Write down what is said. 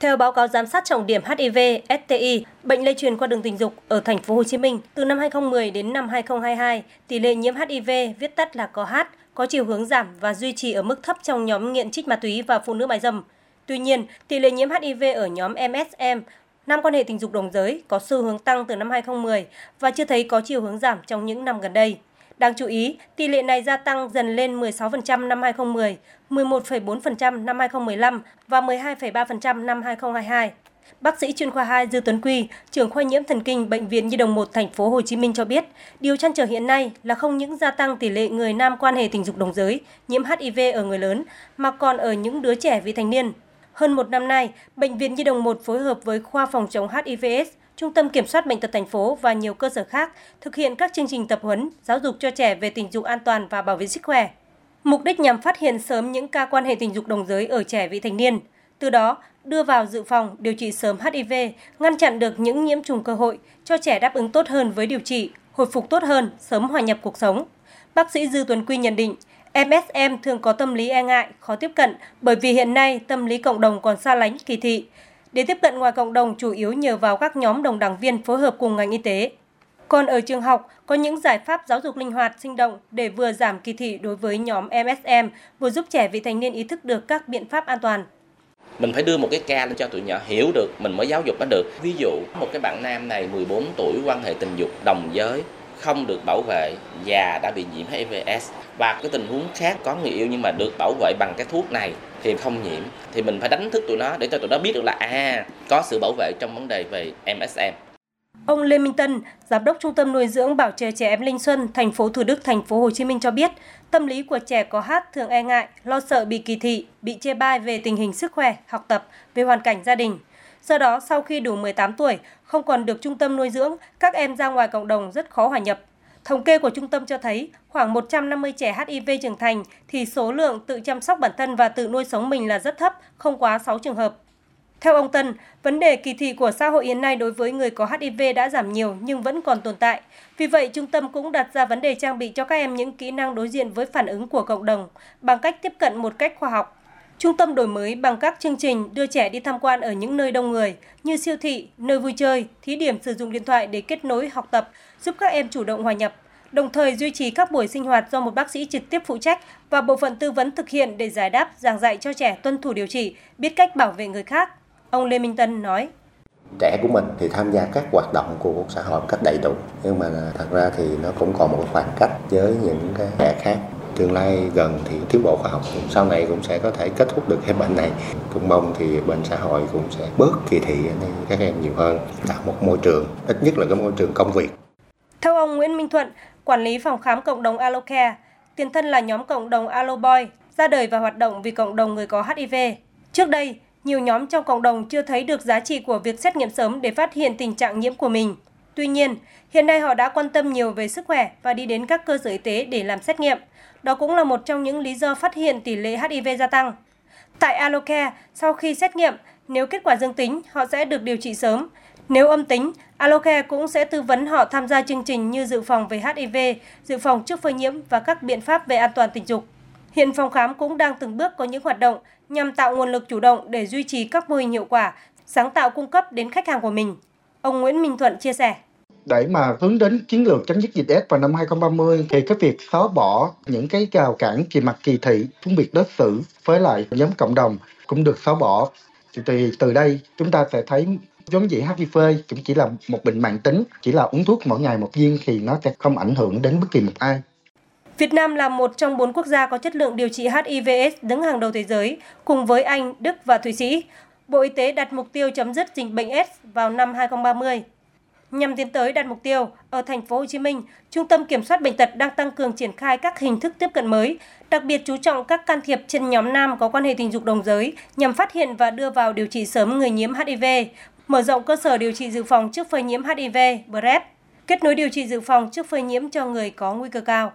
Theo báo cáo giám sát trọng điểm HIV STI, bệnh lây truyền qua đường tình dục ở thành phố Hồ Chí Minh từ năm 2010 đến năm 2022, tỷ lệ nhiễm HIV viết tắt là có H có chiều hướng giảm và duy trì ở mức thấp trong nhóm nghiện trích ma túy và phụ nữ mại dâm. Tuy nhiên, tỷ lệ nhiễm HIV ở nhóm MSM, nam quan hệ tình dục đồng giới có xu hướng tăng từ năm 2010 và chưa thấy có chiều hướng giảm trong những năm gần đây. Đáng chú ý, tỷ lệ này gia tăng dần lên 16% năm 2010, 11,4% năm 2015 và 12,3% năm 2022. Bác sĩ chuyên khoa 2 Dư Tuấn Quy, trưởng khoa nhiễm thần kinh bệnh viện Nhi đồng 1 thành phố Hồ Chí Minh cho biết, điều chăn trở hiện nay là không những gia tăng tỷ lệ người nam quan hệ tình dục đồng giới nhiễm HIV ở người lớn mà còn ở những đứa trẻ vị thành niên. Hơn một năm nay, bệnh viện Nhi đồng 1 phối hợp với khoa phòng chống HIVS Trung tâm Kiểm soát Bệnh tật thành phố và nhiều cơ sở khác thực hiện các chương trình tập huấn, giáo dục cho trẻ về tình dục an toàn và bảo vệ sức khỏe. Mục đích nhằm phát hiện sớm những ca quan hệ tình dục đồng giới ở trẻ vị thành niên, từ đó đưa vào dự phòng, điều trị sớm HIV, ngăn chặn được những nhiễm trùng cơ hội, cho trẻ đáp ứng tốt hơn với điều trị, hồi phục tốt hơn, sớm hòa nhập cuộc sống. Bác sĩ Dư Tuấn Quy nhận định, MSM thường có tâm lý e ngại, khó tiếp cận bởi vì hiện nay tâm lý cộng đồng còn xa lánh, kỳ thị. Để tiếp cận ngoài cộng đồng chủ yếu nhờ vào các nhóm đồng đảng viên phối hợp cùng ngành y tế. Còn ở trường học, có những giải pháp giáo dục linh hoạt, sinh động để vừa giảm kỳ thị đối với nhóm MSM, vừa giúp trẻ vị thành niên ý thức được các biện pháp an toàn. Mình phải đưa một cái ca lên cho tụi nhỏ hiểu được, mình mới giáo dục nó được. Ví dụ, một cái bạn nam này 14 tuổi quan hệ tình dục đồng giới, không được bảo vệ và đã bị nhiễm HIVS và cái tình huống khác có người yêu nhưng mà được bảo vệ bằng cái thuốc này thì không nhiễm thì mình phải đánh thức tụi nó để cho tụi nó biết được là à có sự bảo vệ trong vấn đề về MSM. Ông Lê Minh Tân, giám đốc Trung tâm nuôi dưỡng bảo trợ trẻ em Linh Xuân, thành phố Thủ Đức, thành phố Hồ Chí Minh cho biết, tâm lý của trẻ có hát thường e ngại, lo sợ bị kỳ thị, bị chê bai về tình hình sức khỏe, học tập, về hoàn cảnh gia đình. Do đó, sau khi đủ 18 tuổi, không còn được trung tâm nuôi dưỡng, các em ra ngoài cộng đồng rất khó hòa nhập. Thống kê của trung tâm cho thấy khoảng 150 trẻ HIV trưởng thành thì số lượng tự chăm sóc bản thân và tự nuôi sống mình là rất thấp, không quá 6 trường hợp. Theo ông Tân, vấn đề kỳ thị của xã hội hiện nay đối với người có HIV đã giảm nhiều nhưng vẫn còn tồn tại. Vì vậy, trung tâm cũng đặt ra vấn đề trang bị cho các em những kỹ năng đối diện với phản ứng của cộng đồng bằng cách tiếp cận một cách khoa học. Trung tâm đổi mới bằng các chương trình đưa trẻ đi tham quan ở những nơi đông người như siêu thị, nơi vui chơi, thí điểm sử dụng điện thoại để kết nối học tập, giúp các em chủ động hòa nhập, đồng thời duy trì các buổi sinh hoạt do một bác sĩ trực tiếp phụ trách và bộ phận tư vấn thực hiện để giải đáp, giảng dạy cho trẻ tuân thủ điều trị, biết cách bảo vệ người khác. Ông Lê Minh Tân nói trẻ của mình thì tham gia các hoạt động của cuộc xã hội một cách đầy đủ nhưng mà thật ra thì nó cũng còn một khoảng cách với những cái trẻ khác tương lai gần thì tiến bộ khoa học sau này cũng sẽ có thể kết thúc được cái bệnh này. Cũng mong thì bệnh xã hội cũng sẽ bớt kỳ thị các em nhiều hơn. Tạo một môi trường, ít nhất là cái môi trường công việc. Theo ông Nguyễn Minh Thuận, quản lý phòng khám cộng đồng Alocare, tiền thân là nhóm cộng đồng Aloboy, ra đời và hoạt động vì cộng đồng người có HIV trước đây, nhiều nhóm trong cộng đồng chưa thấy được giá trị của việc xét nghiệm sớm để phát hiện tình trạng nhiễm của mình. Tuy nhiên, hiện nay họ đã quan tâm nhiều về sức khỏe và đi đến các cơ sở y tế để làm xét nghiệm. Đó cũng là một trong những lý do phát hiện tỷ lệ HIV gia tăng. Tại Alocare, sau khi xét nghiệm, nếu kết quả dương tính, họ sẽ được điều trị sớm. Nếu âm tính, Alocare cũng sẽ tư vấn họ tham gia chương trình như dự phòng về HIV, dự phòng trước phơi nhiễm và các biện pháp về an toàn tình dục. Hiện phòng khám cũng đang từng bước có những hoạt động nhằm tạo nguồn lực chủ động để duy trì các mô hình hiệu quả, sáng tạo cung cấp đến khách hàng của mình. Ông Nguyễn Minh Thuận chia sẻ để mà hướng đến chiến lược chấm dứt dịch AIDS vào năm 2030 thì cái việc xóa bỏ những cái rào cản về mặt kỳ thị, phân biệt đối xử với lại nhóm cộng đồng cũng được xóa bỏ. Thì từ đây chúng ta sẽ thấy giống vậy HIV cũng chỉ là một bệnh mạng tính, chỉ là uống thuốc mỗi ngày một viên thì nó sẽ không ảnh hưởng đến bất kỳ một ai. Việt Nam là một trong bốn quốc gia có chất lượng điều trị HIVS đứng hàng đầu thế giới, cùng với Anh, Đức và Thụy Sĩ. Bộ Y tế đặt mục tiêu chấm dứt dịch bệnh AIDS vào năm 2030. Nhằm tiến tới đạt mục tiêu, ở thành phố Hồ Chí Minh, Trung tâm Kiểm soát bệnh tật đang tăng cường triển khai các hình thức tiếp cận mới, đặc biệt chú trọng các can thiệp trên nhóm nam có quan hệ tình dục đồng giới nhằm phát hiện và đưa vào điều trị sớm người nhiễm HIV, mở rộng cơ sở điều trị dự phòng trước phơi nhiễm HIV, PrEP, kết nối điều trị dự phòng trước phơi nhiễm cho người có nguy cơ cao.